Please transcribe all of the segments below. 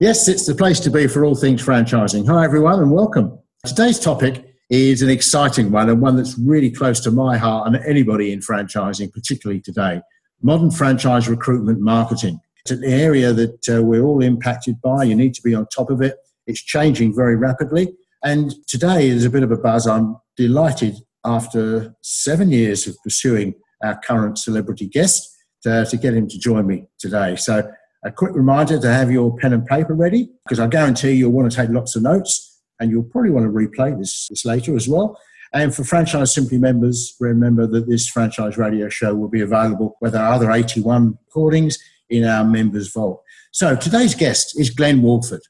Yes, it's the place to be for all things franchising. Hi, everyone, and welcome. Today's topic is an exciting one and one that's really close to my heart and anybody in franchising, particularly today modern franchise recruitment marketing. It's an area that uh, we're all impacted by. You need to be on top of it. It's changing very rapidly. And today is a bit of a buzz. I'm delighted after seven years of pursuing our current celebrity guest to, to get him to join me today. So a quick reminder to have your pen and paper ready because I guarantee you'll want to take lots of notes and you'll probably want to replay this, this later as well. And for Franchise Simply members, remember that this franchise radio show will be available with our other 81 recordings in our members' vault. So today's guest is Glenn Walford.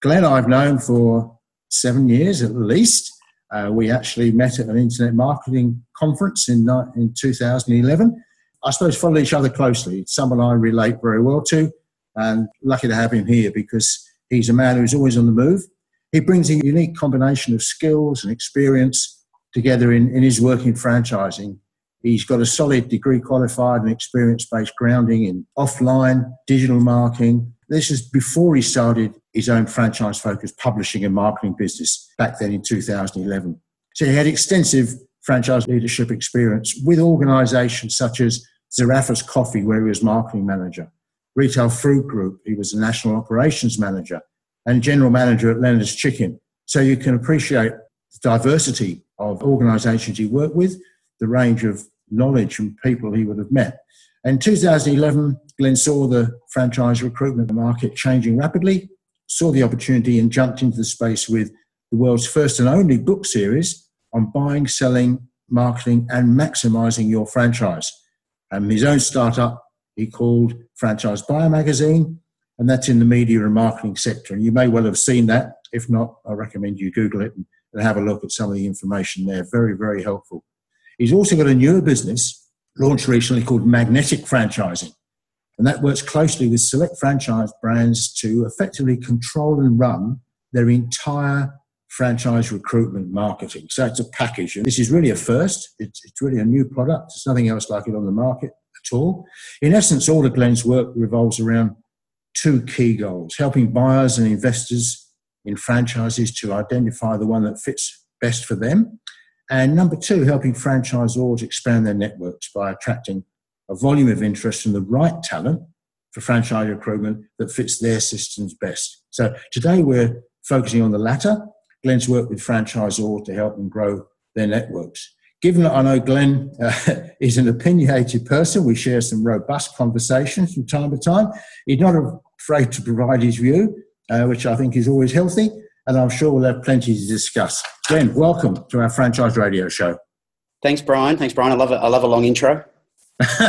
Glenn, I've known for seven years at least. Uh, we actually met at an internet marketing conference in, in 2011 I suppose, follow each other closely. Someone I relate very well to, and lucky to have him here because he's a man who's always on the move. He brings a unique combination of skills and experience together in, in his work in franchising. He's got a solid degree qualified and experience based grounding in offline digital marketing. This is before he started his own franchise focused publishing and marketing business back then in 2011. So he had extensive franchise leadership experience with organizations such as Zarraffa's Coffee, where he was marketing manager. Retail Food Group, he was the national operations manager and general manager at Lenard's Chicken. So you can appreciate the diversity of organisations he worked with, the range of knowledge and people he would have met. In 2011, Glenn saw the franchise recruitment market changing rapidly, saw the opportunity and jumped into the space with the world's first and only book series on buying, selling, marketing, and maximising your franchise. And his own startup he called Franchise Buyer Magazine, and that's in the media and marketing sector. And you may well have seen that. If not, I recommend you Google it and, have a look at some of the information there. Very, very helpful. He's also got a newer business launched recently called Magnetic Franchising. And that works closely with select franchise brands to effectively control and run their entire franchise recruitment marketing. So it's a package. And this is really a first. It's, it's really a new product. There's nothing else like it on the market all. In essence, all of Glenn's work revolves around two key goals helping buyers and investors in franchises to identify the one that fits best for them. And number two, helping franchisors expand their networks by attracting a volume of interest from the right talent for franchise recruitment that fits their systems best. So today we're focusing on the latter Glenn's worked with franchisors to help them grow their networks. Given that I know Glenn uh, is an opinionated person, we share some robust conversations from time to time. He's not afraid to provide his view, uh, which I think is always healthy, and I'm sure we'll have plenty to discuss. Glenn, welcome to our franchise radio show. Thanks, Brian. Thanks, Brian. I love it. I love a long intro.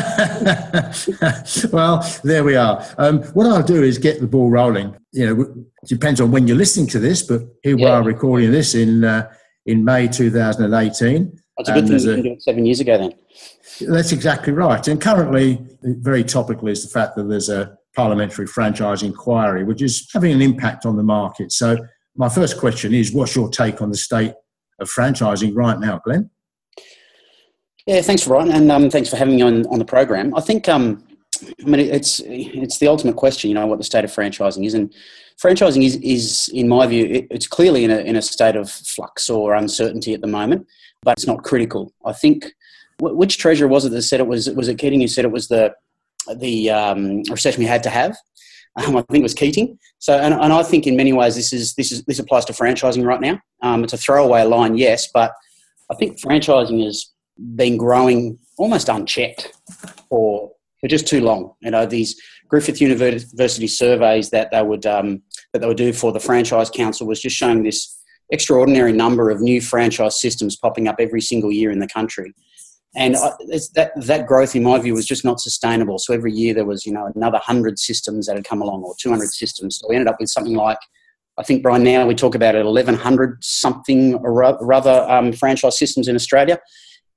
well, there we are. Um, what I'll do is get the ball rolling. You know, it depends on when you're listening to this, but here yeah. we are recording this in uh, in May 2018. That's a good thing you can do seven years ago then. That's exactly right. And currently, very topical is the fact that there's a parliamentary franchise inquiry, which is having an impact on the market. So, my first question is, what's your take on the state of franchising right now, Glenn? Yeah, thanks, Ryan, and um, thanks for having me on, on the program. I think, um, I mean, it's it's the ultimate question, you know, what the state of franchising is, and franchising is, is in my view, it, it's clearly in a in a state of flux or uncertainty at the moment, but it's not critical. I think, which treasurer was it that said it was? Was it Keating who said it was the the um, recession we had to have? Um, I think it was Keating. So, and, and I think in many ways this is this is this applies to franchising right now. Um, it's a throwaway line, yes, but I think franchising has been growing almost unchecked for for just too long. You know, these Griffith University surveys that they would um, that they would do for the Franchise Council was just showing this extraordinary number of new franchise systems popping up every single year in the country. And that that growth, in my view, was just not sustainable. So every year there was, you know, another hundred systems that had come along, or two hundred systems. So we ended up with something like, I think, Brian. Now we talk about eleven hundred something or other um, franchise systems in Australia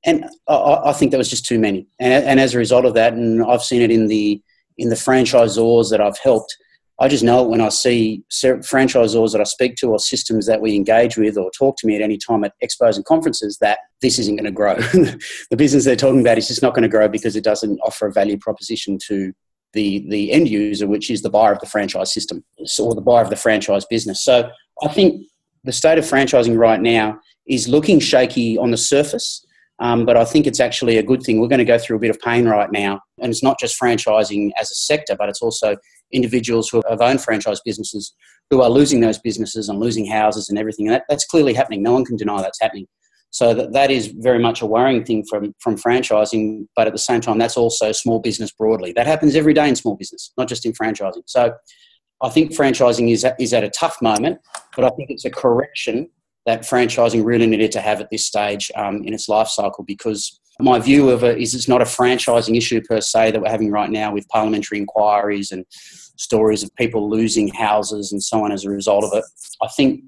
and I, I, think that was just too many. And, and, as a result of that, and I've seen it in the in the franchisors that I've helped, I just know it when I see franchisors that I speak to or systems that we engage with or talk to me at any time at expos and conferences that this isn't going to grow. the business they're talking about is just not going to grow because it doesn't offer a value proposition to the the end user, which is the buyer of the franchise system or the buyer of the franchise business. So I think the state of franchising right now is looking shaky on the surface. Um, but I think it's actually a good thing. We're going to go through a bit of pain right now. And it's not just franchising as a sector, but it's also individuals who have owned franchise businesses who are losing those businesses and losing houses and everything. And that, that's clearly happening. No one can deny that's happening. So that, that is very much a worrying thing from, from franchising, but at the same time, that's also small business broadly. That happens every day in small business, not just in franchising. So I think franchising is at, is at a tough moment, but I think it's a correction that franchising really needed to have at this stage um, in its life cycle because my view of it is it's not a franchising issue per se that we're having right now with parliamentary inquiries and stories of people losing houses and so on as a result of it. I think,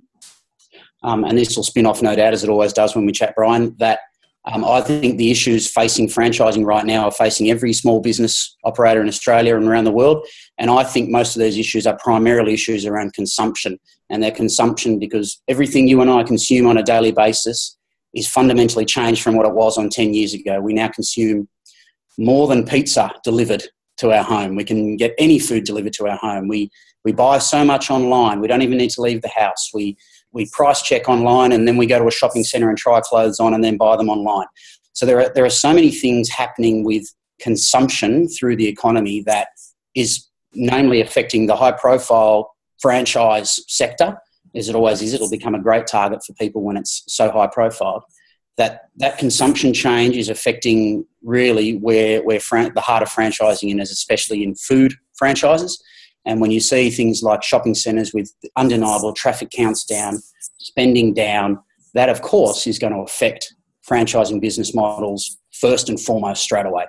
um, and this will spin off no doubt as it always does when we chat, Brian, that um, I think the issues facing franchising right now are facing every small business operator in Australia and around the world. And I think most of those issues are primarily issues around consumption and their consumption because everything you and I consume on a daily basis is fundamentally changed from what it was on 10 years ago. We now consume more than pizza delivered to our home. We can get any food delivered to our home. We, we buy so much online. We don't even need to leave the house. We, we price check online and then we go to a shopping centre and try clothes on and then buy them online. So there are, there are so many things happening with consumption through the economy that is namely affecting the high profile franchise sector as it always is, it'll become a great target for people when it's so high profile. That that consumption change is affecting really where where fran- the heart of franchising is, especially in food franchises. And when you see things like shopping centres with undeniable traffic counts down, spending down, that of course is going to affect franchising business models first and foremost straight away.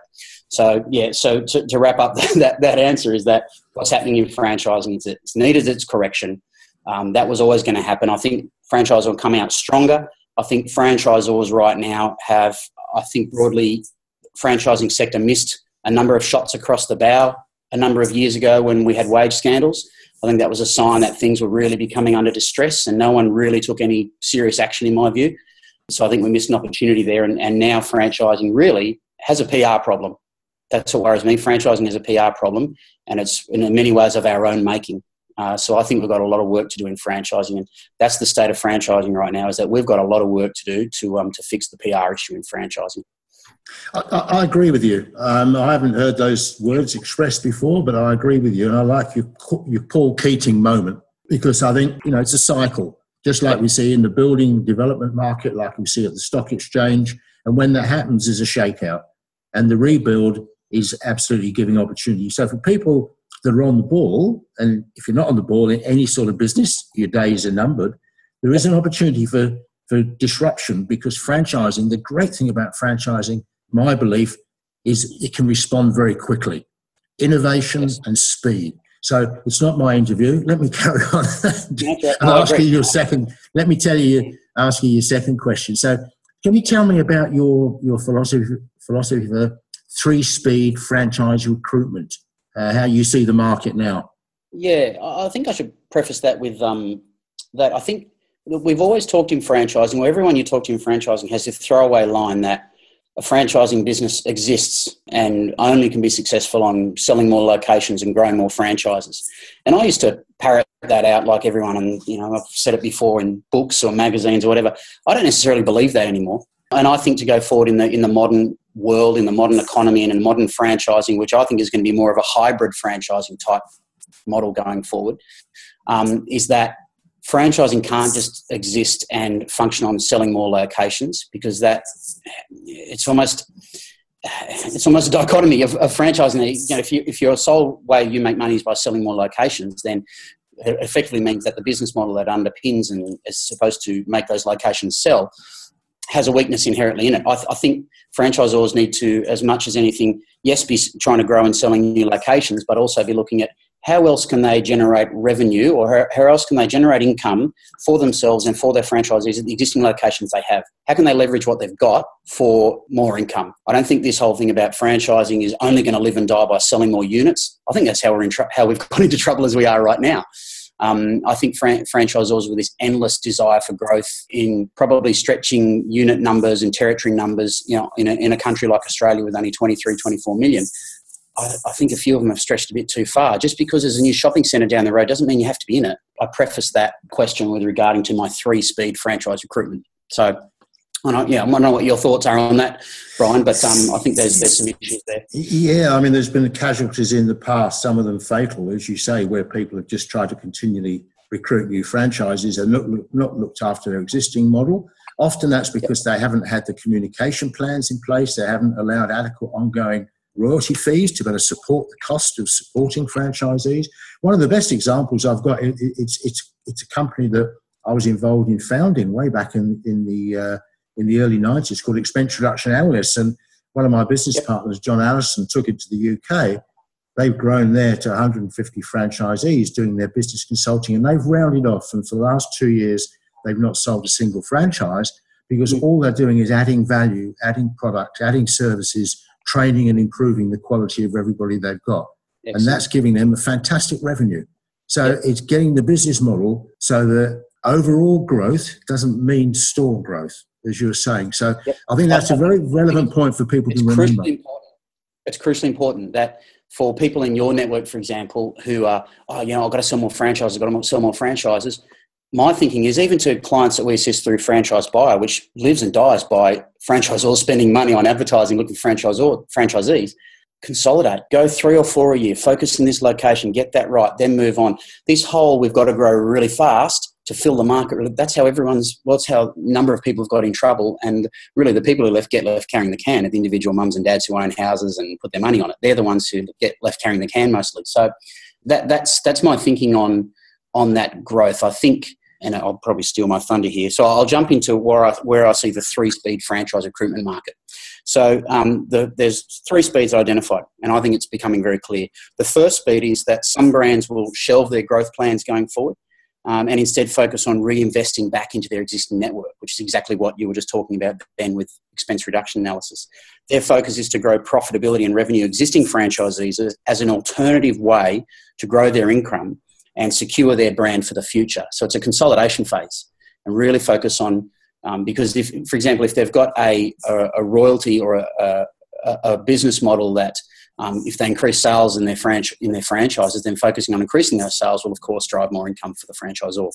So yeah, so to, to wrap up that, that answer is that what's happening in franchising is it's needed its correction. Um, that was always going to happen. I think franchisors will come out stronger. I think franchisors right now have, I think broadly, franchising sector missed a number of shots across the bow a number of years ago when we had wage scandals. I think that was a sign that things were really becoming under distress and no one really took any serious action in my view. So I think we missed an opportunity there and, and now franchising really has a PR problem. That's what worries me. Franchising has a PR problem and it's in many ways of our own making. Uh, so I think we've got a lot of work to do in franchising, and that's the state of franchising right now. Is that we've got a lot of work to do to um, to fix the PR issue in franchising. I, I agree with you. Um, I haven't heard those words expressed before, but I agree with you, and I like your your Paul Keating moment because I think you know it's a cycle, just like we see in the building development market, like we see at the stock exchange, and when that happens, there's a shakeout, and the rebuild is absolutely giving opportunity. So for people that are on the ball, and if you're not on the ball in any sort of business, your days are numbered. There is an opportunity for, for disruption because franchising, the great thing about franchising, my belief, is it can respond very quickly. Innovation and speed. So it's not my interview. Let me carry on. I'll ask you your second. Let me tell you, ask you your second question. So, can you tell me about your your philosophy philosophy for three speed franchise recruitment? uh, how you see the market now. Yeah, I think I should preface that with um, that I think we've always talked in franchising, where everyone you talk to in franchising has this throwaway line that a franchising business exists and only can be successful on selling more locations and growing more franchises. And I used to parrot that out like everyone, and you know I've said it before in books or magazines or whatever. I don't necessarily believe that anymore. And I think to go forward in the in the modern world, in the modern economy, and in modern franchising, which I think is going to be more of a hybrid franchising type model going forward, um, is that franchising can't just exist and function on selling more locations because that it's almost it's almost a dichotomy of, of franchising. You know, if you if your sole way you make money is by selling more locations, then it effectively means that the business model that underpins and is supposed to make those locations sell has a weakness inherently in it. I, th- I, think franchisors need to, as much as anything, yes, be trying to grow and selling new locations, but also be looking at how else can they generate revenue or how, else can they generate income for themselves and for their franchisees at the existing locations they have? How can they leverage what they've got for more income? I don't think this whole thing about franchising is only going to live and die by selling more units. I think that's how we're in tr- how we've got into trouble as we are right now. Um, I think fran- franchisors with this endless desire for growth in probably stretching unit numbers and territory numbers, you know, in a, in a country like Australia with only 23, 24 million, I, I, think a few of them have stretched a bit too far. Just because there's a new shopping centre down the road doesn't mean you have to be in it. I preface that question with regarding to my three speed franchise recruitment. So, I don't, yeah, I don't know what your thoughts are on that, Brian, but um, I think there's there's some issues there. Yeah, I mean, there's been casualties in the past, some of them fatal, as you say, where people have just tried to continually recruit new franchises and not, not looked after their existing model. Often that's because they haven't had the communication plans in place, they haven't allowed adequate ongoing royalty fees to better support the cost of supporting franchisees. One of the best examples I've got, it, it's, it's, it's a company that I was involved in founding way back in, in, the, uh, in the early 90s called Expense Reduction Analysts. And one of my business partners, John Allison, took it to the UK. They've grown there to 150 franchisees doing their business consulting, and they've rounded off. And for the last two years, they've not sold a single franchise because mm. all they're doing is adding value, adding product, adding services, training and improving the quality of everybody they've got. Excellent. And that's giving them a fantastic revenue. So yep. it's getting the business model so that overall growth doesn't mean store growth, as you were saying. So yep. I think that's a very relevant point for people it's to remember. Crucially Important. It's crucially important that for people in your network, for example, who are, oh, you know, I've got to sell more franchises, I've got to sell more franchises my thinking is even to clients that we assist through franchise buyer, which lives and dies by franchisors spending money on advertising, looking for franchisor, franchisees, consolidate, go three or four a year, focus in this location, get that right, then move on. This whole we've got to grow really fast to fill the market. That's how everyone's. Well, that's how a number of people have got in trouble, and really the people who left get left carrying the can are the individual mums and dads who own houses and put their money on it. They're the ones who get left carrying the can mostly. So that that's that's my thinking on on that growth. I think and I'll probably steal my thunder here. So I'll jump into where I, where I see the three speed franchise recruitment market. So um, the, there's three speeds identified, and I think it's becoming very clear. The first speed is that some brands will shelve their growth plans going forward. Um, and instead focus on reinvesting back into their existing network, which is exactly what you were just talking about, Ben, with expense reduction analysts. Their focus is to grow profitability and revenue existing franchisees as, as an alternative way to grow their income and secure their brand for the future. So it's a consolidation phase and really focus on, um, because if, for example, if they've got a, a, a royalty or a, a, a, business model that um, if they increase sales in their, franch- in their franchises, then focusing on increasing those sales will, of course, drive more income for the franchisor.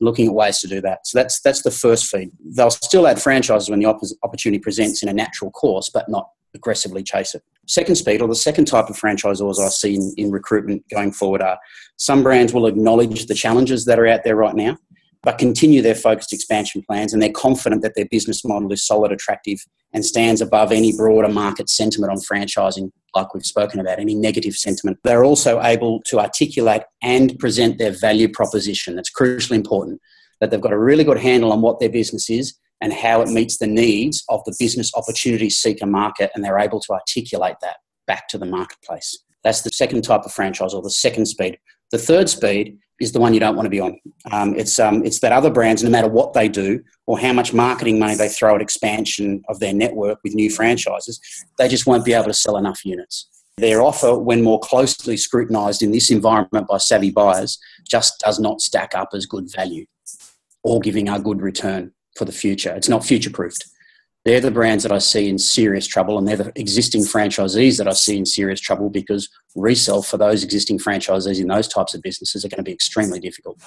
Looking at ways to do that. So that's, that's the first feed. They'll still add franchises when the op- opportunity presents in a natural course, but not aggressively chase it. Second speed, or the second type of franchisors I see in, in recruitment going forward, are some brands will acknowledge the challenges that are out there right now, but continue their focused expansion plans, and they're confident that their business model is solid, attractive, and stands above any broader market sentiment on franchising, like we've spoken about, any negative sentiment. They're also able to articulate and present their value proposition. That's crucially important, that they've got a really good handle on what their business is and how it meets the needs of the business opportunity seeker market, and they're able to articulate that back to the marketplace. That's the second type of franchise, or the second speed. The third speed is the one you don't want to be on. Um, it's, um, it's that other brands, no matter what they do or how much marketing money they throw at expansion of their network with new franchises, they just won't be able to sell enough units. Their offer, when more closely scrutinised in this environment by savvy buyers, just does not stack up as good value or giving a good return for the future. It's not future proofed. They're the brands that I see in serious trouble, and they're the existing franchisees that I see in serious trouble because resell for those existing franchisees in those types of businesses are going to be extremely difficult.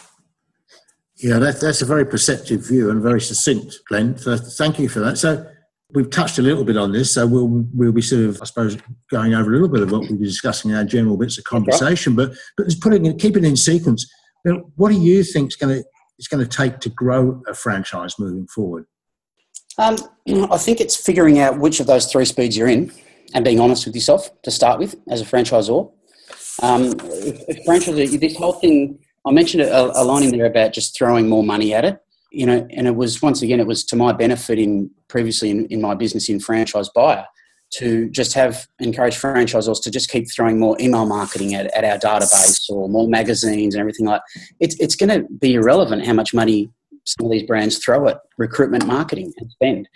Yeah, that, that's a very perceptive view and very succinct, Glenn. So thank you for that. So we've touched a little bit on this, so we'll we'll be sort of, I suppose, going over a little bit of what we'll be discussing in our general bits of conversation. But but just putting it, keep it in sequence. You know, what do you think is going to it's going to take to grow a franchise moving forward? Um, I think it's figuring out which of those three speeds you're in and being honest with yourself to start with as a franchisor. Um, franchisor, this whole thing, I mentioned a, a line in there about just throwing more money at it, you know, and it was once again, it was to my benefit in previously in, in my business in franchise buyer to just have encourage franchisors to just keep throwing more email marketing at, at our database or more magazines and everything like it's it's going to be irrelevant how much money some of these brands throw at recruitment marketing and spend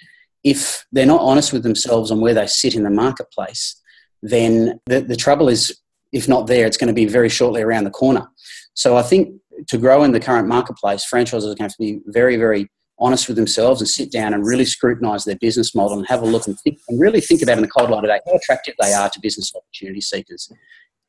if they're not honest with themselves on where they sit in the marketplace then the, the trouble is if not there it's going to be very shortly around the corner so i think to grow in the current marketplace franchises are going to have to be very very honest with themselves and sit down and really scrutinize their business model and have a look and think and really think about in the cold light of day how attractive they are to business opportunity seekers.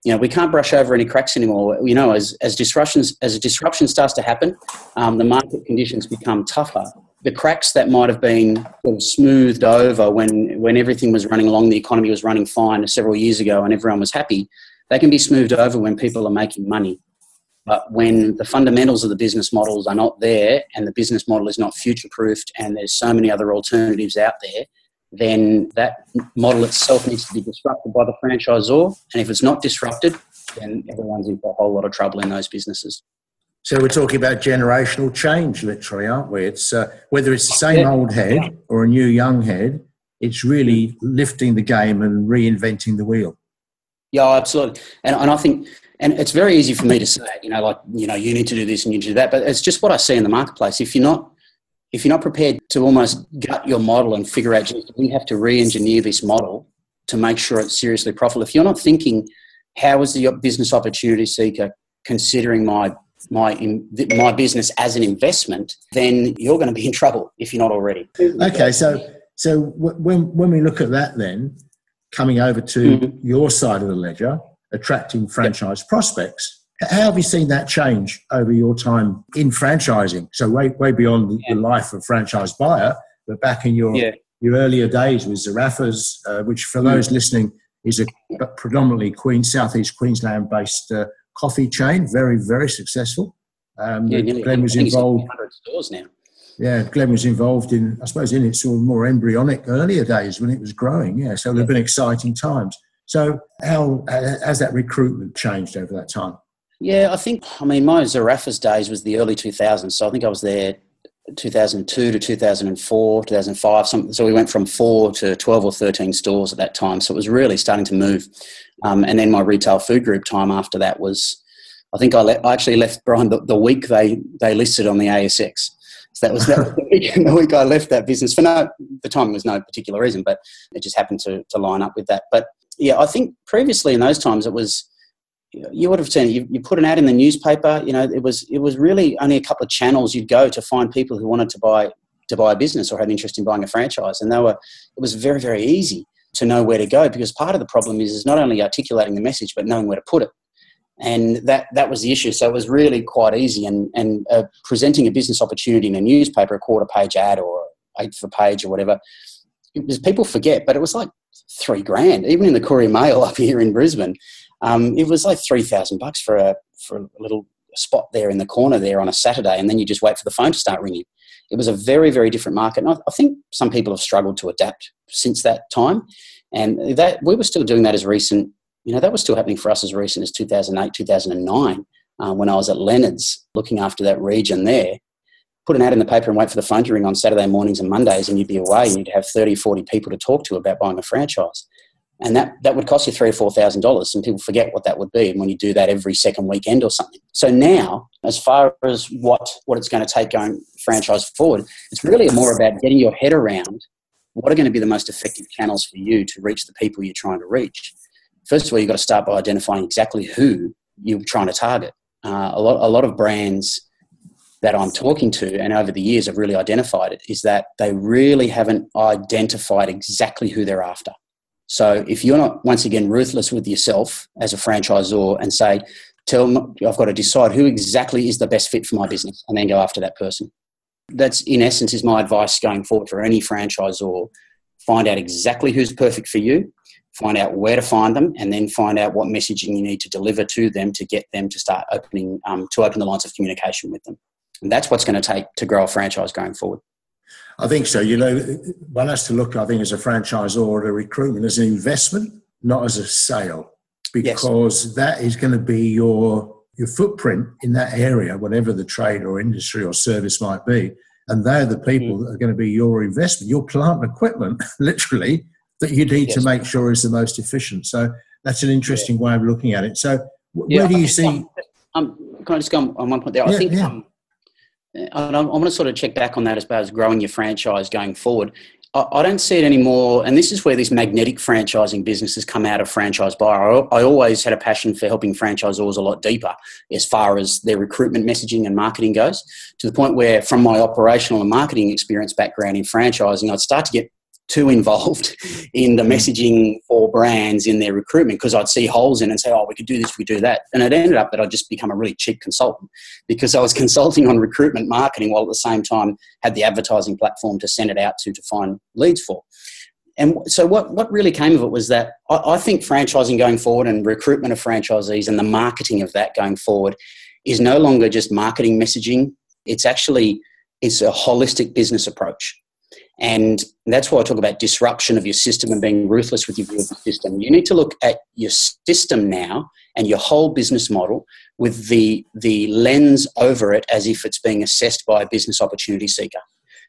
You know, we can't brush over any cracks anymore. You know, as, as disruptions as a disruption starts to happen, um, the market conditions become tougher. The cracks that might have been sort of smoothed over when when everything was running along, the economy was running fine several years ago, and everyone was happy. They can be smoothed over when people are making money. But when the fundamentals of the business models are not there and the business model is not future proofed and there's so many other alternatives out there, then that model itself needs to be disrupted by the franchisor. And if it's not disrupted, then everyone's in for a whole lot of trouble in those businesses. So we're talking about generational change, literally, aren't we? It's uh, whether it's the same yeah. old head or a new young head. It's really lifting the game and reinventing the wheel. Yeah, absolutely. And, and I think and it's very easy for me to say, you know, like, you know, you need to do this and you need to do that. But it's just what I see in the marketplace. If you're not, if you're not prepared to almost gut your model and figure out, we have to re-engineer this model to make sure it's seriously profitable. If you're not thinking, how is the business opportunity seeker considering my my my business as an investment, then you're going to be in trouble if you're not already. Okay, so so when when we look at that, then coming over to mm-hmm. your side of the ledger, attracting franchise yep. prospects. How have you seen that change over your time in franchising? So way way beyond yeah. the life of franchise buyer, but back in your yeah. your earlier days with Zarraffa's, uh, which for mm. those listening is a predominantly Queen Southeast Queensland based uh, coffee chain, very very successful. Um, yeah, Glenn was involved. Stores now. Yeah, Glenn was involved in, I suppose, in its sort of more embryonic earlier days when it was growing. Yeah, so yeah. they've been exciting times. So, how has that recruitment changed over that time? Yeah, I think, I mean, my Zarraffa's days was the early 2000s. So, I think I was there 2002 to 2004, 2005. so, we went from four to 12 or 13 stores at that time. So, it was really starting to move. Um, and then my retail food group time after that was, I think I, le- I actually left Brian the, the, week they, they listed on the ASX. So that was, that was the, week, the week I left that business for no, the timing was no particular reason, but it just happened to, to line up with that. But yeah, I think previously in those times it was you would have seen you, you put an ad in the newspaper. You know, it was it was really only a couple of channels you'd go to find people who wanted to buy to buy a business or had an interest in buying a franchise, and they were it was very very easy to know where to go because part of the problem is is not only articulating the message but knowing where to put it and that that was the issue so it was really quite easy and and uh, presenting a business opportunity in a newspaper a quarter page ad or eighth of a page or whatever it was people forget but it was like three grand. Even in the Courier Mail up here in Brisbane, um, it was like three thousand bucks for a for a little spot there in the corner there on a Saturday, and then you just wait for the phone to start ringing. It was a very very different market, and I, I think some people have struggled to adapt since that time. And that we were still doing that as recent. You know, that was still happening for us as recent as 2008, 2009, uh, when I was at Lenard's looking after that region there put an ad in the paper and wait for the phone to ring on Saturday mornings and Mondays, and you'd be away and you'd have 30, 40 people to talk to about buying a franchise. And that, that would cost you three or four thousand dollars, and people forget what that would be when you do that every second weekend or something. So now, as far as what what it's going to take going franchise forward, it's really more about getting your head around what are going to be the most effective channels for you to reach the people you're trying to reach. First of all, you've got to start by identifying exactly who you're trying to target. Uh, a lot a lot of brands that I'm talking to and over the years have really identified it is that they really haven't identified exactly who they're after. So if you're not once again ruthless with yourself as a franchisor and say, tell them I've got to decide who exactly is the best fit for my business and then go after that person. That's in essence is my advice going forward for any franchisor. Find out exactly who's perfect for you, find out where to find them, and then find out what messaging you need to deliver to them to get them to start opening um, to open the lines of communication with them. And that's what's going to take to grow a franchise going forward. I think so. You know, one has to look, I think, as a franchisor or a recruitment as an investment, not as a sale, because yes. that is going to be your your footprint in that area, whatever the trade or industry or service might be. And they're the people mm. that are going to be your investment, your plant and equipment, literally, that you need yes. to make sure is the most efficient. So that's an interesting yeah. way of looking at it. So yeah, where do you see? Um, can I just go on one point there? I think um, I want to sort of check back on that as far as growing your franchise going forward. I don't see it anymore. And this is where this magnetic franchising business has come out of franchise buyer. I always had a passion for helping franchisors a lot deeper as far as their recruitment messaging and marketing goes, to the point where, from my operational and marketing experience background in franchising, I'd start to get too involved in the mm-hmm. messaging for brands in their recruitment because I'd see holes in it and say, oh, we could do this, we could do that. And it ended up that I'd just become a really cheap consultant because I was consulting on recruitment marketing while at the same time had the advertising platform to send it out to to find leads for. And so what, what really came of it was that I, I think franchising going forward and recruitment of franchisees and the marketing of that going forward is no longer just marketing messaging. It's actually it's a holistic business approach and that's why I talk about disruption of your system and being ruthless with your view of the system. You need to look at your system now and your whole business model with the, the lens over it as if it's being assessed by a business opportunity seeker.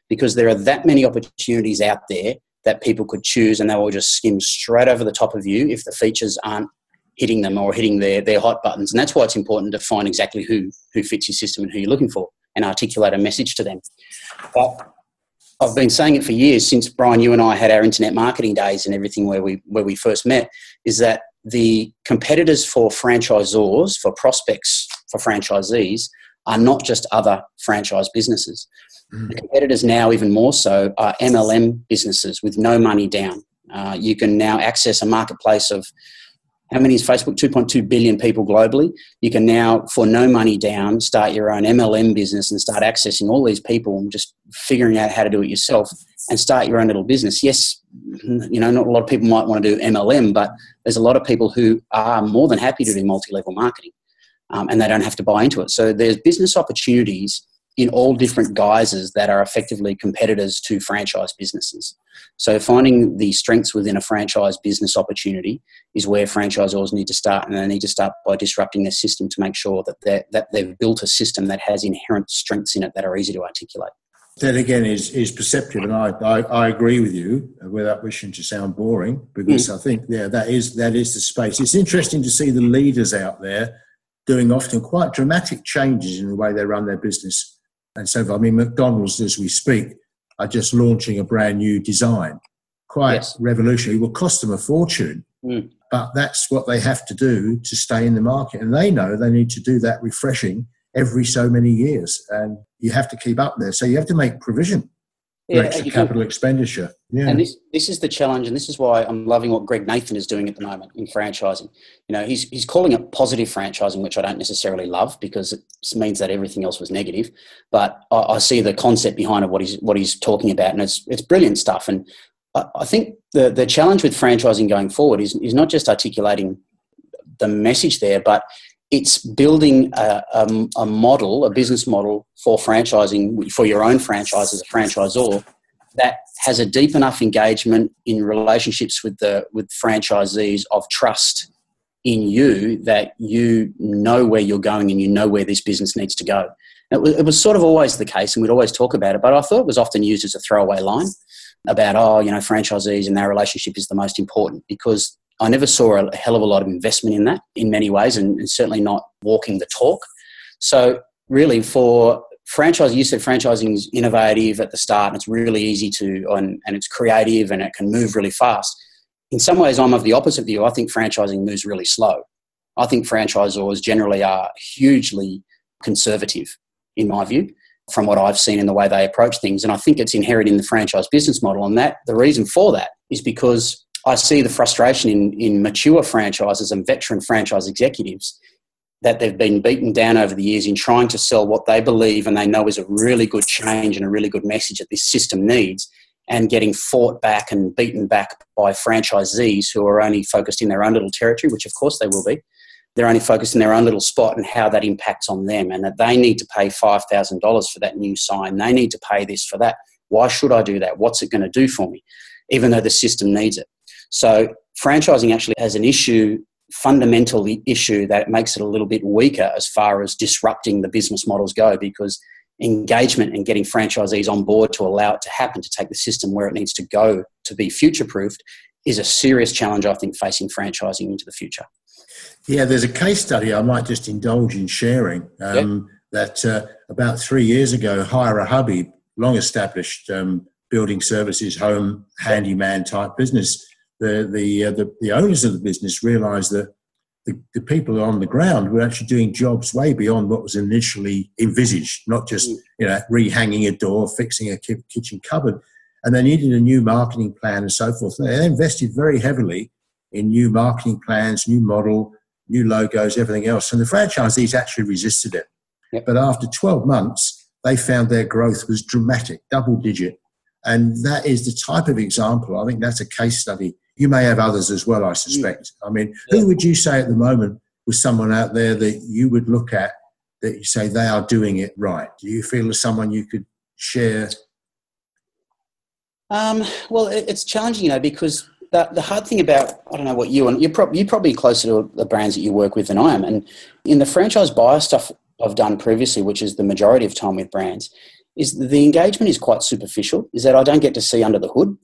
Because there are that many opportunities out there that people could choose and they will just skim straight over the top of you if the features aren't hitting them or hitting their, their hot buttons. And that's why it's important to find exactly who, who fits your system and who you're looking for and articulate a message to them. But I've been saying it for years since Brian, you and I had our internet marketing days and everything where we where we first met, is that the competitors for franchisors, for prospects, for franchisees, are not just other franchise businesses. Mm. The competitors now, even more so, are MLM businesses with no money down. Uh, you can now access a marketplace of how many is Facebook? 2.2 billion people globally. You can now, for no money down, start your own MLM business and start accessing all these people and just figuring out how to do it yourself and start your own little business. Yes, you know, not a lot of people might want to do MLM, but there's a lot of people who are more than happy to do multi level marketing um, and they don't have to buy into it. So there's business opportunities in all different guises that are effectively competitors to franchise businesses. So finding the strengths within a franchise business opportunity is where franchisors need to start, and they need to start by disrupting their system to make sure that that they've built a system that has inherent strengths in it that are easy to articulate. That again is is perceptive, and I, I, I agree with you without wishing to sound boring because mm. I think yeah that is that is the space. It's interesting to see the leaders out there doing often quite dramatic changes in the way they run their business and so, I mean, McDonald's, as we speak, are just launching a brand new design, quite yes. revolutionary. Will cost them a fortune, mm. but that's what they have to do to stay in the market. And they know they need to do that refreshing every so many years, and you have to keep up there. So you have to make provision yeah, extra capital expenditure. Yeah. And this this is the challenge, and this is why I'm loving what Greg Nathan is doing at the moment in franchising. You know, he's he's calling it positive franchising, which I don't necessarily love because it means that everything else was negative. But I, I see the concept behind it, what he's what he's talking about, and it's it's brilliant stuff. And I, I think the the challenge with franchising going forward is is not just articulating the message there, but it's building a, a, a, model, a business model for franchising, for your own franchise as a franchisor that has a deep enough engagement in relationships with the with franchisees of trust in you that you know where you're going and you know where this business needs to go. It was, it was sort of always the case, and we'd always talk about it, but I thought it was often used as a throwaway line about, oh, you know, franchisees and their relationship is the most important because I never saw a hell of a lot of investment in that in many ways, and, and certainly not walking the talk. So, really, for franchise, you said franchising is innovative at the start, and it's really easy to, and, and it's creative, and it can move really fast. In some ways, I'm of the opposite view. I think franchising moves really slow. I think franchisors generally are hugely conservative, in my view, from what I've seen in the way they approach things. And I think it's inherent in the franchise business model. And that the reason for that is because I see the frustration in, in mature franchises and veteran franchise executives that they've been beaten down over the years in trying to sell what they believe and they know is a really good change and a really good message that this system needs and getting fought back and beaten back by franchisees who are only focused in their own little territory, which of course they will be. They're only focused in their own little spot and how that impacts on them, and that they need to pay $5,000 for that new sign. They need to pay this for that. Why should I do that? What's it going to do for me? Even though the system needs it. So franchising actually has an issue, fundamental issue that makes it a little bit weaker as far as disrupting the business models go because engagement and getting franchisees on board to allow it to happen to take the system where it needs to go to be future proofed is a serious challenge I think facing franchising into the future. Yeah, there's a case study I might just indulge in sharing. Um, yep. That uh, about three years ago, Hire a Hubby, long established um, building services, home handyman type business. The the uh, the, the owners of the business realised that the, the people on the ground were actually doing jobs way beyond what was initially envisaged, not just mm. you know rehanging a door, fixing a kitchen cupboard, and they needed a new marketing plan and so forth. They invested very heavily in new marketing plans, new model, new logos, everything else, and the franchisees actually resisted it. Yep. But after 12 months, they found their growth was dramatic, double digit. And that is the type of example. I think that's a case study. You may have others as well, I suspect. I mean, who would you say at the moment was someone out there that you would look at that you say they are doing it right? Do you feel as someone you could share? Um, well, it's challenging, you know, because the, the hard thing about I don't know what you and you're, pro- you're probably closer to the brands that you work with than I am, and in the franchise buyer stuff I've done previously, which is the majority of time with brands, is the engagement is quite superficial. Is that I don't get to see under the hood.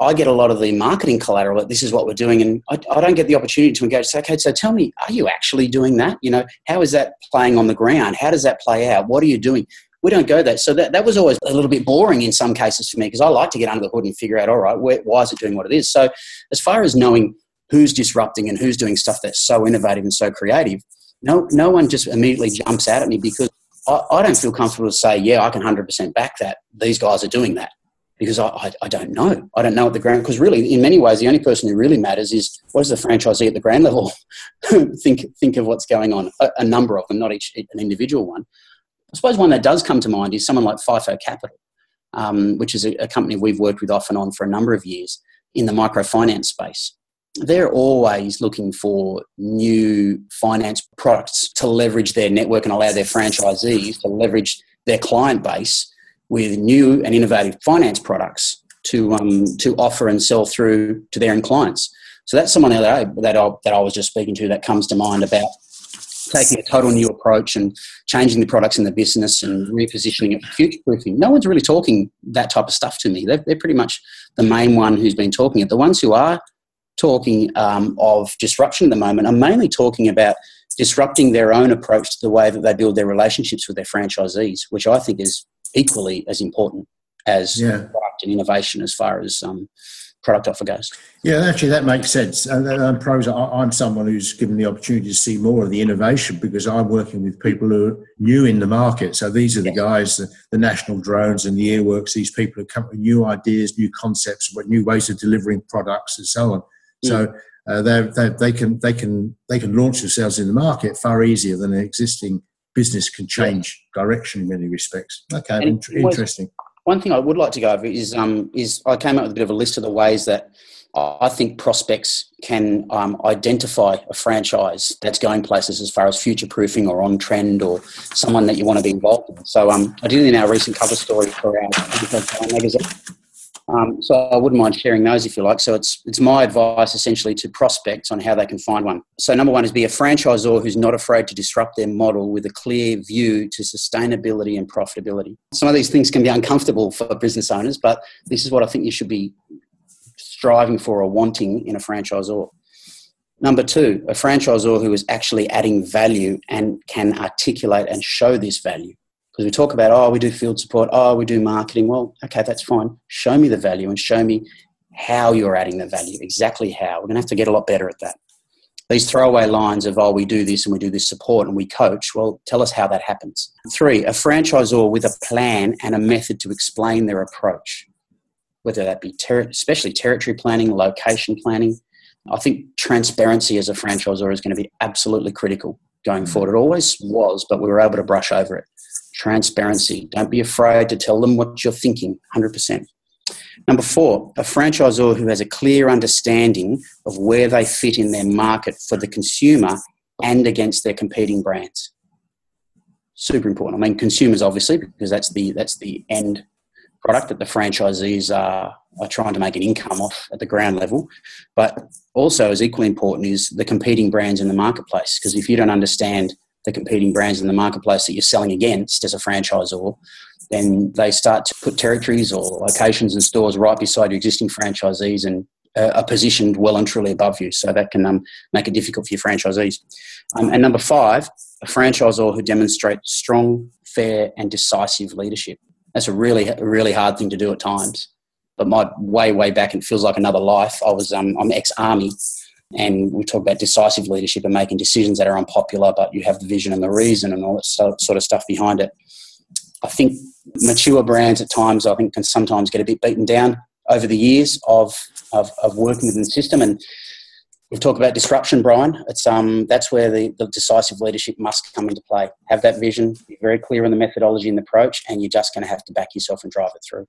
I get a lot of the marketing collateral that this is what we're doing, and I, I don't get the opportunity to engage. Okay, so tell me, are you actually doing that? You know, how is that playing on the ground? How does that play out? What are you doing? We don't go that. So that, that was always a little bit boring in some cases for me because I like to get under the hood and figure out, all right, where, why is it doing what it is? So as far as knowing who's disrupting and who's doing stuff that's so innovative and so creative, no, no one just immediately jumps out at me because I, I don't feel comfortable to say, yeah, I can 100% back that. These guys are doing that because I, I, I, don't know. I don't know at the ground because really, in many ways, the only person who really matters is what does the franchisee at the ground level think think of what's going on. A, a, number of them, not each an individual one. I suppose one that does come to mind is someone like FIFO Capital, um, which is a, a, company we've worked with off and on for a number of years in the microfinance space. They're always looking for new finance products to leverage their network and allow their franchisees to leverage their client base with new and innovative finance products to um, to offer and sell through to their own clients. So that's someone that I, that I, that I was just speaking to that comes to mind about taking a total new approach and changing the products in the business and repositioning it for future proofing. No one's really talking that type of stuff to me. They're, they're pretty much the main one who's been talking it. The ones who are talking um, of disruption at the moment are mainly talking about disrupting their own approach to the way that they build their relationships with their franchisees, which I think is equally as important as yeah. product and innovation as far as um, product offer goes. Yeah, actually, that makes sense. And, and pros, I'm someone who's given the opportunity to see more of the innovation because I'm working with people who are new in the market. So these are the guys, the, the national drones and the earworks. These people who come with new ideas, new concepts, new ways of delivering products, and so on. So. Mm. Uh, they're, they're, they can they can they can launch themselves in the market far easier than an existing business can change direction in many respects. Okay, interesting one thing I would like to go over is um, is I came up with a bit of a list of the ways that I think prospects can um, identify a franchise that's going places as far as future proofing or on trend or someone that you want to be involved in. So um, I did in our recent cover story for our magazine. Um, so I wouldn't mind sharing those if you like. So it's it's my advice essentially to prospects on how they can find one. So number one is be a franchisor who's not afraid to disrupt their model with a clear view to sustainability and profitability. Some of these things can be uncomfortable for business owners, but this is what I think you should be striving for or wanting in a franchisor. Number two, a franchisor who is actually adding value and can articulate and show this value. Because we talk about, oh, we do field support, oh, we do marketing. Well, okay, that's fine. Show me the value and show me how you're adding the value, exactly how. We're going to have to get a lot better at that. These throwaway lines of, oh, we do this and we do this support and we coach, well, tell us how that happens. Three, a franchisor with a plan and a method to explain their approach, whether that be ter- especially territory planning, location planning. I think transparency as a franchisor is going to be absolutely critical going mm. forward. It always was, but we were able to brush over it transparency. Don't be afraid to tell them what you're thinking, 100%. Number four, a franchisor who has a clear understanding of where they fit in their market for the consumer and against their competing brands. Super important. I mean, consumers obviously, because that's the that's the end product that the franchisees are, are trying to make an income off at the ground level. But also, as equally important, is the competing brands in the marketplace. Because if you don't understand the competing brands in the marketplace that you're selling against as a franchisor, then they start to put territories or locations and stores right beside your existing franchisees and uh, are positioned well and truly above you. So that can um, make it difficult for your franchisees. Um, and number five, a franchisor who demonstrates strong, fair, and decisive leadership. That's a really, really hard thing to do at times. but my way, way back, it feels like another life. I was, um, I'm ex-army, and we talk about decisive leadership and making decisions that are unpopular, but you have the vision and the reason and all that sort of stuff behind it. I think mature brands at times, I think, can sometimes get a bit beaten down over the years of, of, of working within the system. And we've talked about disruption, Brian. It's um, that's where the, the decisive leadership must come into play. Have that vision, be very clear on the methodology and the approach, and you're just going to have to back yourself and drive it through.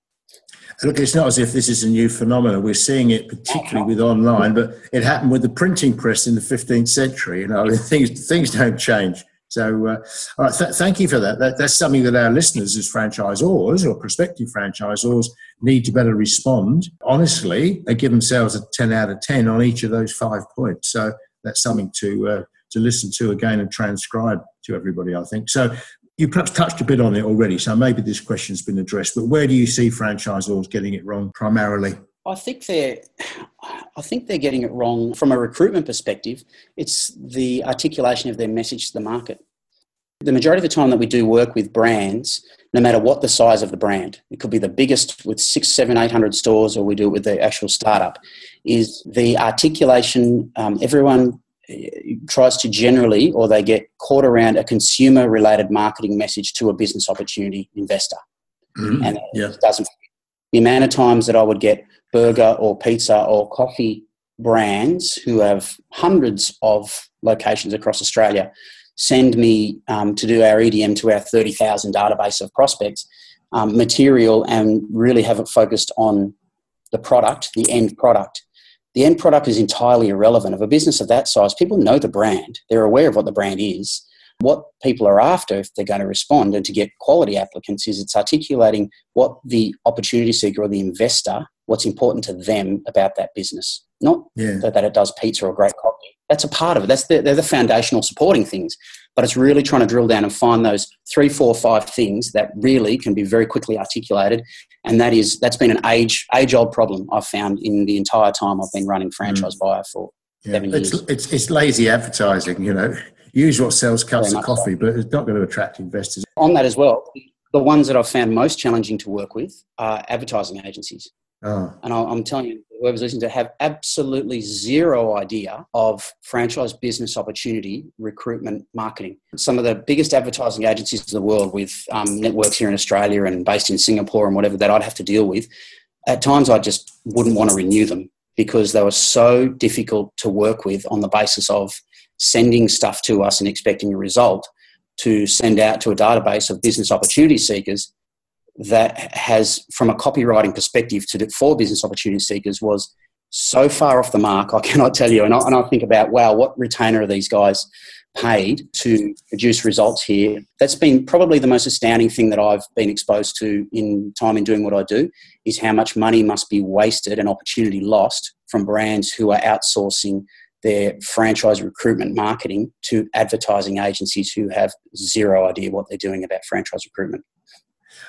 Look, it's not as if this is a new phenomenon. We're seeing it particularly with online, but it happened with the printing press in the 15th century. You know, things things don't change. So, uh, all right, th- thank you for that. that. That's something that our listeners, as franchisors or prospective franchisors, need to better respond honestly and give themselves a 10 out of 10 on each of those five points. So, that's something to uh, to listen to again and transcribe to everybody, I think. So, you perhaps touched a bit on it already, so maybe this question's been addressed. But where do you see franchisors getting it wrong primarily? I think they're, I think they're getting it wrong from a recruitment perspective. It's the articulation of their message to the market. The majority of the time that we do work with brands, no matter what the size of the brand, it could be the biggest with six, seven, eight hundred stores, or we do it with the actual startup, is the articulation. Um, everyone tries to generally, or they get caught around a consumer related marketing message to a business opportunity investor. Mm-hmm. And yeah. doesn't. The amount of times that I would get burger or pizza or coffee brands who have hundreds of locations across Australia send me um, to do our EDM to our 30,000 database of prospects um, material and really have it focused on the product, the end product the end product is entirely irrelevant. Of a business of that size, people know the brand, they're aware of what the brand is. What people are after, if they're going to respond and to get quality applicants, is it's articulating what the opportunity seeker or the investor, what's important to them about that business. Not yeah. that it does pizza or great coffee. That's a part of it. That's the, they're the foundational supporting things. But it's really trying to drill down and find those three, four, five things that really can be very quickly articulated and that is that's been an age age old problem I've found in the entire time I've been running franchise mm. buyer for yeah. seven it's, years. It's, it's lazy advertising, you know. Use what sells cups of coffee, but it's not going to attract investors. On that as well, the ones that I've found most challenging to work with are advertising agencies. Oh. And I'm telling you, whoever's listening to have absolutely zero idea of franchise business opportunity, recruitment, marketing. Some of the biggest advertising agencies in the world with um, networks here in Australia and based in Singapore and whatever that I'd have to deal with, at times I just wouldn't want to renew them because they were so difficult to work with on the basis of sending stuff to us and expecting a result to send out to a database of business opportunity seekers that has, from a copywriting perspective, to for business opportunity seekers was so far off the mark. I cannot tell you. And I, and I think about, wow, what retainer are these guys paid to produce results here? That's been probably the most astounding thing that I've been exposed to in time in doing what I do is how much money must be wasted and opportunity lost from brands who are outsourcing their franchise recruitment marketing to advertising agencies who have zero idea what they're doing about franchise recruitment.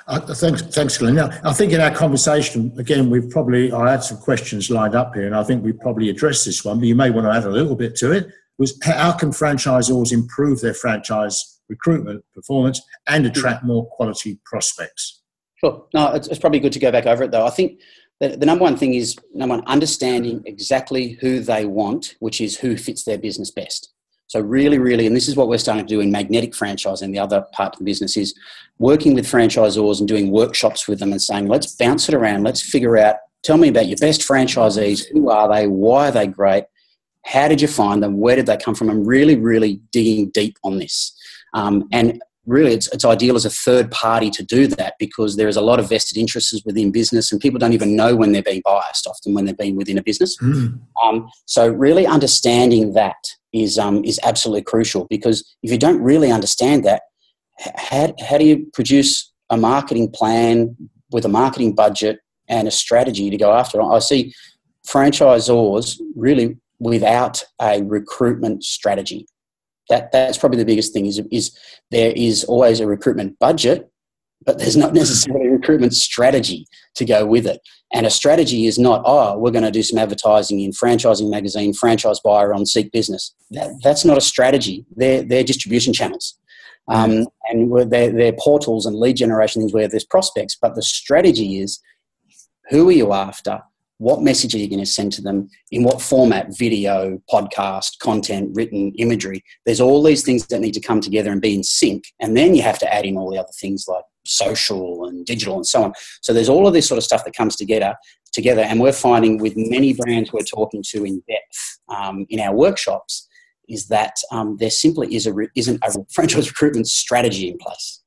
Uh, thanks, thanks, Glenn. Now, I think in our conversation, again, we've probably, I had some questions lined up here, and I think we probably addressed this one, but you may want to add a little bit to it. Was how can franchisors improve their franchise recruitment performance and attract more quality prospects? Sure. No, it's, it's probably good to go back over it though. I think the, the number one thing is number one, understanding exactly who they want, which is who fits their business best. So really, really, and this is what we're starting to do in magnetic franchising. The other part of the business is working with franchisors and doing workshops with them and saying, let's bounce it around. Let's figure out. Tell me about your best franchisees. Who are they? Why are they great? How did you find them? Where did they come from? I'm really, really digging deep on this. Um, and really it's, it's ideal as a third party to do that because there is a lot of vested interests within business and people don't even know when they're being biased often when they're being within a business mm. um, so really understanding that is, um, is absolutely crucial because if you don't really understand that how, how do you produce a marketing plan with a marketing budget and a strategy to go after it? i see franchisors really without a recruitment strategy that that's probably the biggest thing is is there is always a recruitment budget but there's not necessarily a recruitment strategy to go with it and a strategy is not oh we're going to do some advertising in franchising magazine franchise buyer on seek business that, that's not a strategy they're, they're distribution channels um, and they're, they're portals and lead generation things where there's prospects but the strategy is who are you after? What message are you going to send to them? In what format? Video, podcast, content, written, imagery. There's all these things that need to come together and be in sync. And then you have to add in all the other things like social and digital and so on. So there's all of this sort of stuff that comes together together. And we're finding with many brands we're talking to in depth um, in our workshops is that um, there simply is a re- isn't a franchise recruitment strategy in place.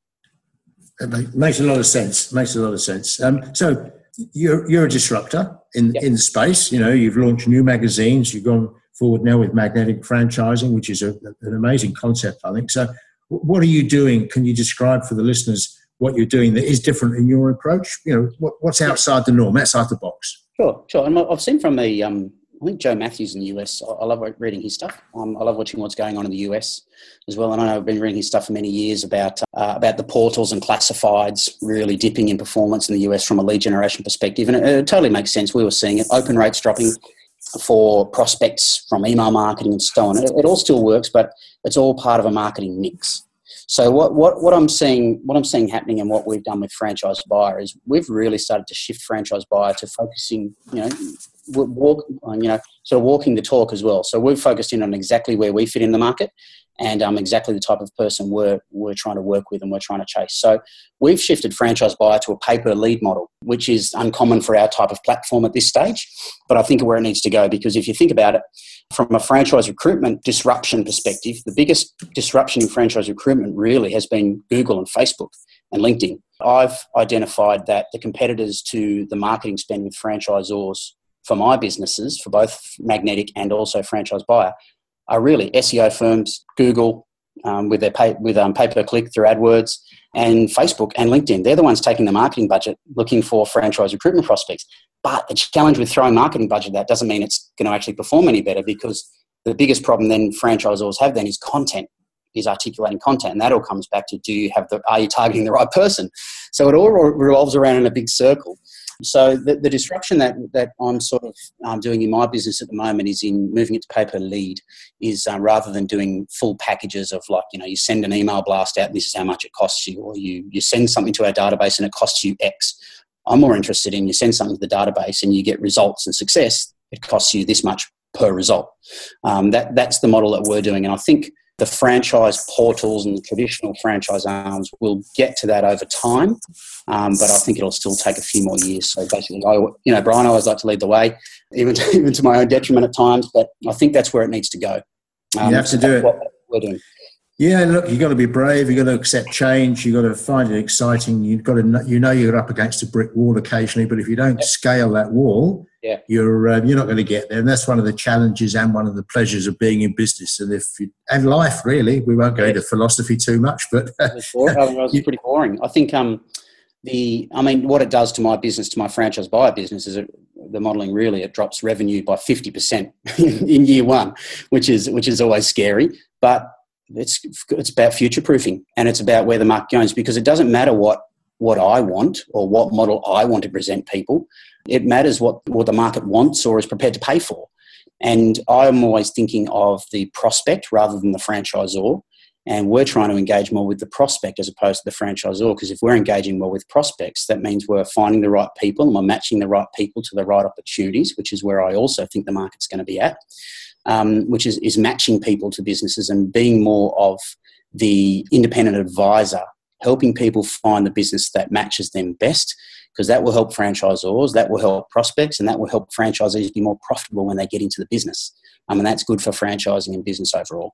It makes a lot of sense. Makes a lot of sense. Um, so you're you're a disruptor in yep. in the space. You know, you've launched new magazines. You've gone forward now with magnetic franchising, which is a, an amazing concept, I think. So, what are you doing? Can you describe for the listeners what you're doing that is different in your approach? You know, what, what's outside the norm, outside the box? Sure, sure. And I've seen from a, um, I think Joe Matthews in the US. I love reading his stuff. Um, I love watching what's going on in the US as well. And I know I've been reading his stuff for many years about uh, about the portals and classifieds really dipping in performance in the US from a lead generation perspective. And it, it totally makes sense. We were seeing it. Open rates dropping for prospects from email marketing and so on. It, it all still works, but it's all part of a marketing mix. So what, what, what I'm seeing what I'm seeing happening and what we've done with franchise buyer is we've really started to shift franchise buyer to focusing, you know, walk, you know, sort of walking the talk as well. So we've focused in on exactly where we fit in the market and um, exactly the type of person we're, we're trying to work with and we're trying to chase. So we've shifted franchise buyer to a pay per lead model, which is uncommon for our type of platform at this stage. But I think where it needs to go because if you think about it, from a franchise recruitment disruption perspective, the biggest disruption in franchise recruitment really has been Google and Facebook and LinkedIn. I've identified that the competitors to the marketing spend with franchisors for my businesses, for both Magnetic and also franchise buyer, are really SEO firms, Google um, with their pay, with um, pay per click through AdWords, and Facebook and LinkedIn. They're the ones taking the marketing budget, looking for franchise recruitment prospects. But the challenge with throwing marketing budget that doesn't mean it's going to actually perform any better because the biggest problem then franchisors have then is content is articulating content and that all comes back to do you have the are you targeting the right person so it all revolves around in a big circle so the, the disruption that, that I'm sort of um, doing in my business at the moment is in moving it to pay per lead is um, rather than doing full packages of like, you know, you send an email blast out this is how much it costs you, or you, you send something to our database and it costs you X. I'm more interested in you send something to the database and you get results and success. It costs you this much per result. Um, that, that's the model that we're doing. And I think the franchise portals and the traditional franchise arms will get to that over time, um, but I think it'll still take a few more years. So basically, I, you know, Brian, I always like to lead the way, even to, even to my own detriment at times, but I think that's where it needs to go. Um, you have to do it. What we're doing. Yeah, look, you've got to be brave. You've got to accept change. You've got to find it exciting. You've got to, you know, you're up against a brick wall occasionally, but if you don't yep. scale that wall, yeah. you're uh, you're not going to get there. And that's one of the challenges and one of the pleasures of being in business and if you, and life. Really, we won't go yeah. into philosophy too much, but it's pretty boring. I think um, the I mean, what it does to my business, to my franchise buyer business, is it, the modelling really it drops revenue by fifty percent in year one, which is which is always scary, but it's it's about future proofing and it's about where the market goes because it doesn't matter what what I want or what model I want to present people. It matters what, what the market wants or is prepared to pay for. And I'm always thinking of the prospect rather than the franchisor. And we're trying to engage more with the prospect as opposed to the franchisor. Because if we're engaging more with prospects, that means we're finding the right people and we're matching the right people to the right opportunities, which is where I also think the market's going to be at, um, which is, is matching people to businesses and being more of the independent advisor helping people find the business that matches them best because that will help franchisors, that will help prospects, and that will help franchisees be more profitable when they get into the business. Um, and that's good for franchising and business overall.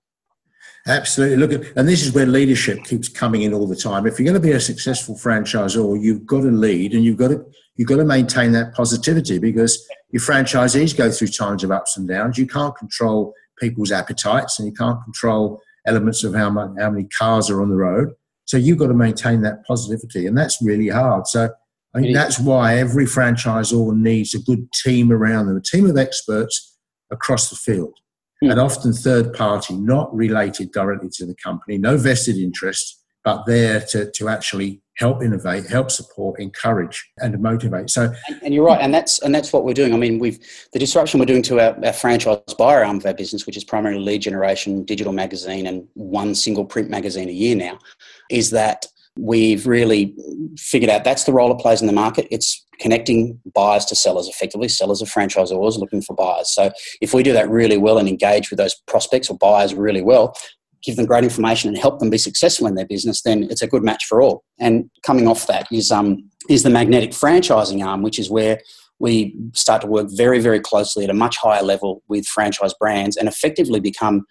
Absolutely. Look, at, and this is where leadership keeps coming in all the time. If you're going to be a successful franchisor, you've got to lead and you've got to you've got to maintain that positivity because your franchisees go through times of ups and downs. You can't control people's appetites and you can't control elements of how much, how many cars are on the road. So you've got to maintain that positivity, and that's really hard. So I think that's why every franchisor needs a good team around them, a team of experts across the field. And hmm. often third party, not related directly to the company, no vested interest, but there to, to actually help innovate, help support, encourage, and motivate. So, and, and, you're right, and that's and that's what we're doing. I mean, we've the disruption we're doing to our, our franchise buyer arm of our business, which is primarily lead generation, digital magazine, and one single print magazine a year now, is that we've really figured out that's the role it plays in the market. It's connecting buyers to sellers effectively. Sellers are franchisors looking for buyers. So if we do that really well and engage with those prospects or buyers really well, give them great information and help them be successful in their business, then it's a good match for all. And coming off that is um, is the magnetic franchising arm, which is where we start to work very, very closely at a much higher level with franchise brands and effectively become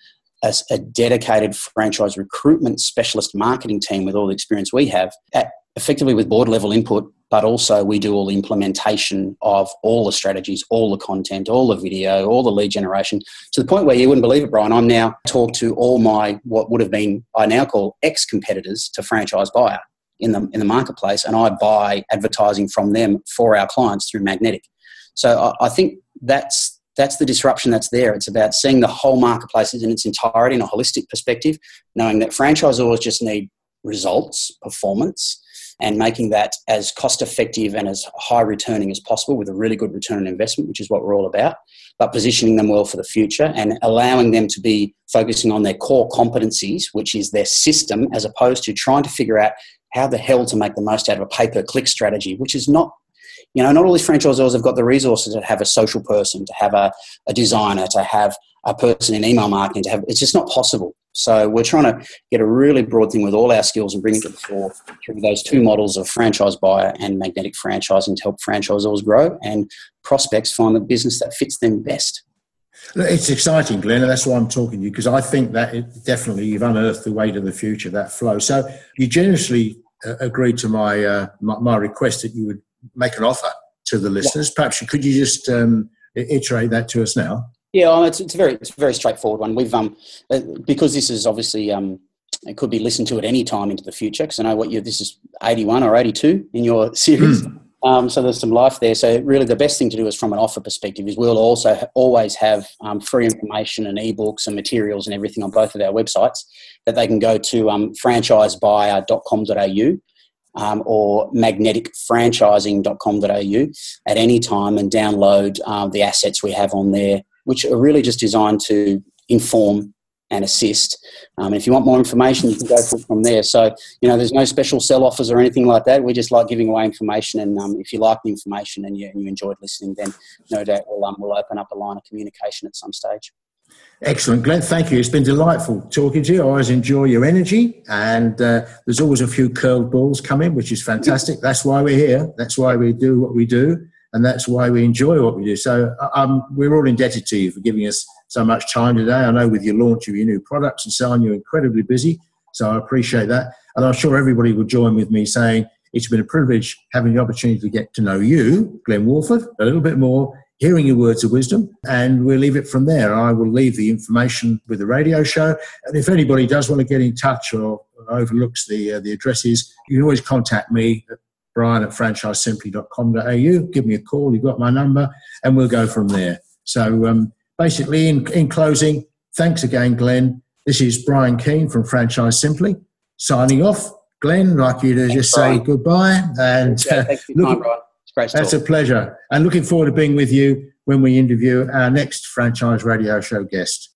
a, a dedicated franchise recruitment specialist marketing team with all the experience we have, at, effectively with board level input but also we do all the implementation of all the strategies, all the content, all the video, all the lead generation to the point where you wouldn't believe it, Brian. I'm now talk to all my what would have been I now call ex competitors to franchise buyer in the in the marketplace, and I buy advertising from them for our clients through Magnetic. So I, I think that's that's the disruption that's there. It's about seeing the whole marketplace in its entirety in a holistic perspective, knowing that franchisors just need results, performance, and making that as cost effective and as high returning as possible with a really good return on investment, which is what we're all about, but positioning them well for the future and allowing them to be focusing on their core competencies, which is their system, as opposed to trying to figure out how the hell to make the most out of a pay per click strategy, which is not you know, not all these franchisors have got the resources to have a social person, to have a, a designer, to have a person in email marketing, to have it's just not possible. So we're trying to get a really broad thing with all our skills and bring it to the fore through those two models of franchise buyer and magnetic franchising to help franchisors grow and prospects find the business that fits them best. It's exciting, Glenn, and that's why I'm talking to you because I think that it, definitely you've unearthed the way to the future, that flow. So you generously uh, agreed to my, uh, my, my request that you would make an offer to the listeners. Yeah. Perhaps could you just um, iterate that to us now? Yeah, it's, it's a very it's a very straightforward one. We've um uh, because this is obviously um it could be listened to at any time into the future because I know what you this is eighty one or eighty two in your series. Mm. Um, so there's some life there. So really, the best thing to do is from an offer perspective is we'll also ha- always have um, free information and ebooks and materials and everything on both of our websites that they can go to um, franchisebuyer.com.au um, or magneticfranchising.com.au at any time and download um, the assets we have on there which are really just designed to inform and assist. Um, if you want more information, you can go from there. So, you know, there's no special sell offers or anything like that. We just like giving away information. And um, if you like the information and you, and you enjoyed listening, then no doubt we'll, um, we'll open up a line of communication at some stage. Excellent, Glenn. Thank you. It's been delightful talking to you. I always enjoy your energy, and uh, there's always a few curled balls coming, which is fantastic. That's why we're here. That's why we do what we do and that's why we enjoy what we do. So um, we're all indebted to you for giving us so much time today. I know with your launch of your new products and so on, you're incredibly busy. So I appreciate that. And I'm sure everybody will join with me saying it's been a privilege having the opportunity to get to know you, Glenn Walford, a little bit more, hearing your words of wisdom, and we'll leave it from there. I will leave the information with the radio show. And if anybody does want to get in touch or overlooks the, uh, the addresses, you can always contact me brian at franchisesimply.com.au. Give me a call, you've got my number, and we'll go from there. So, um, basically, in, in closing, thanks again, Glenn. This is Brian Keane from Franchise Simply signing off. Glenn, I'd like you to thanks, just Brian. say goodbye. And yeah, for your time, Brian. It's That's talk. a pleasure. And looking forward to being with you when we interview our next franchise radio show guest.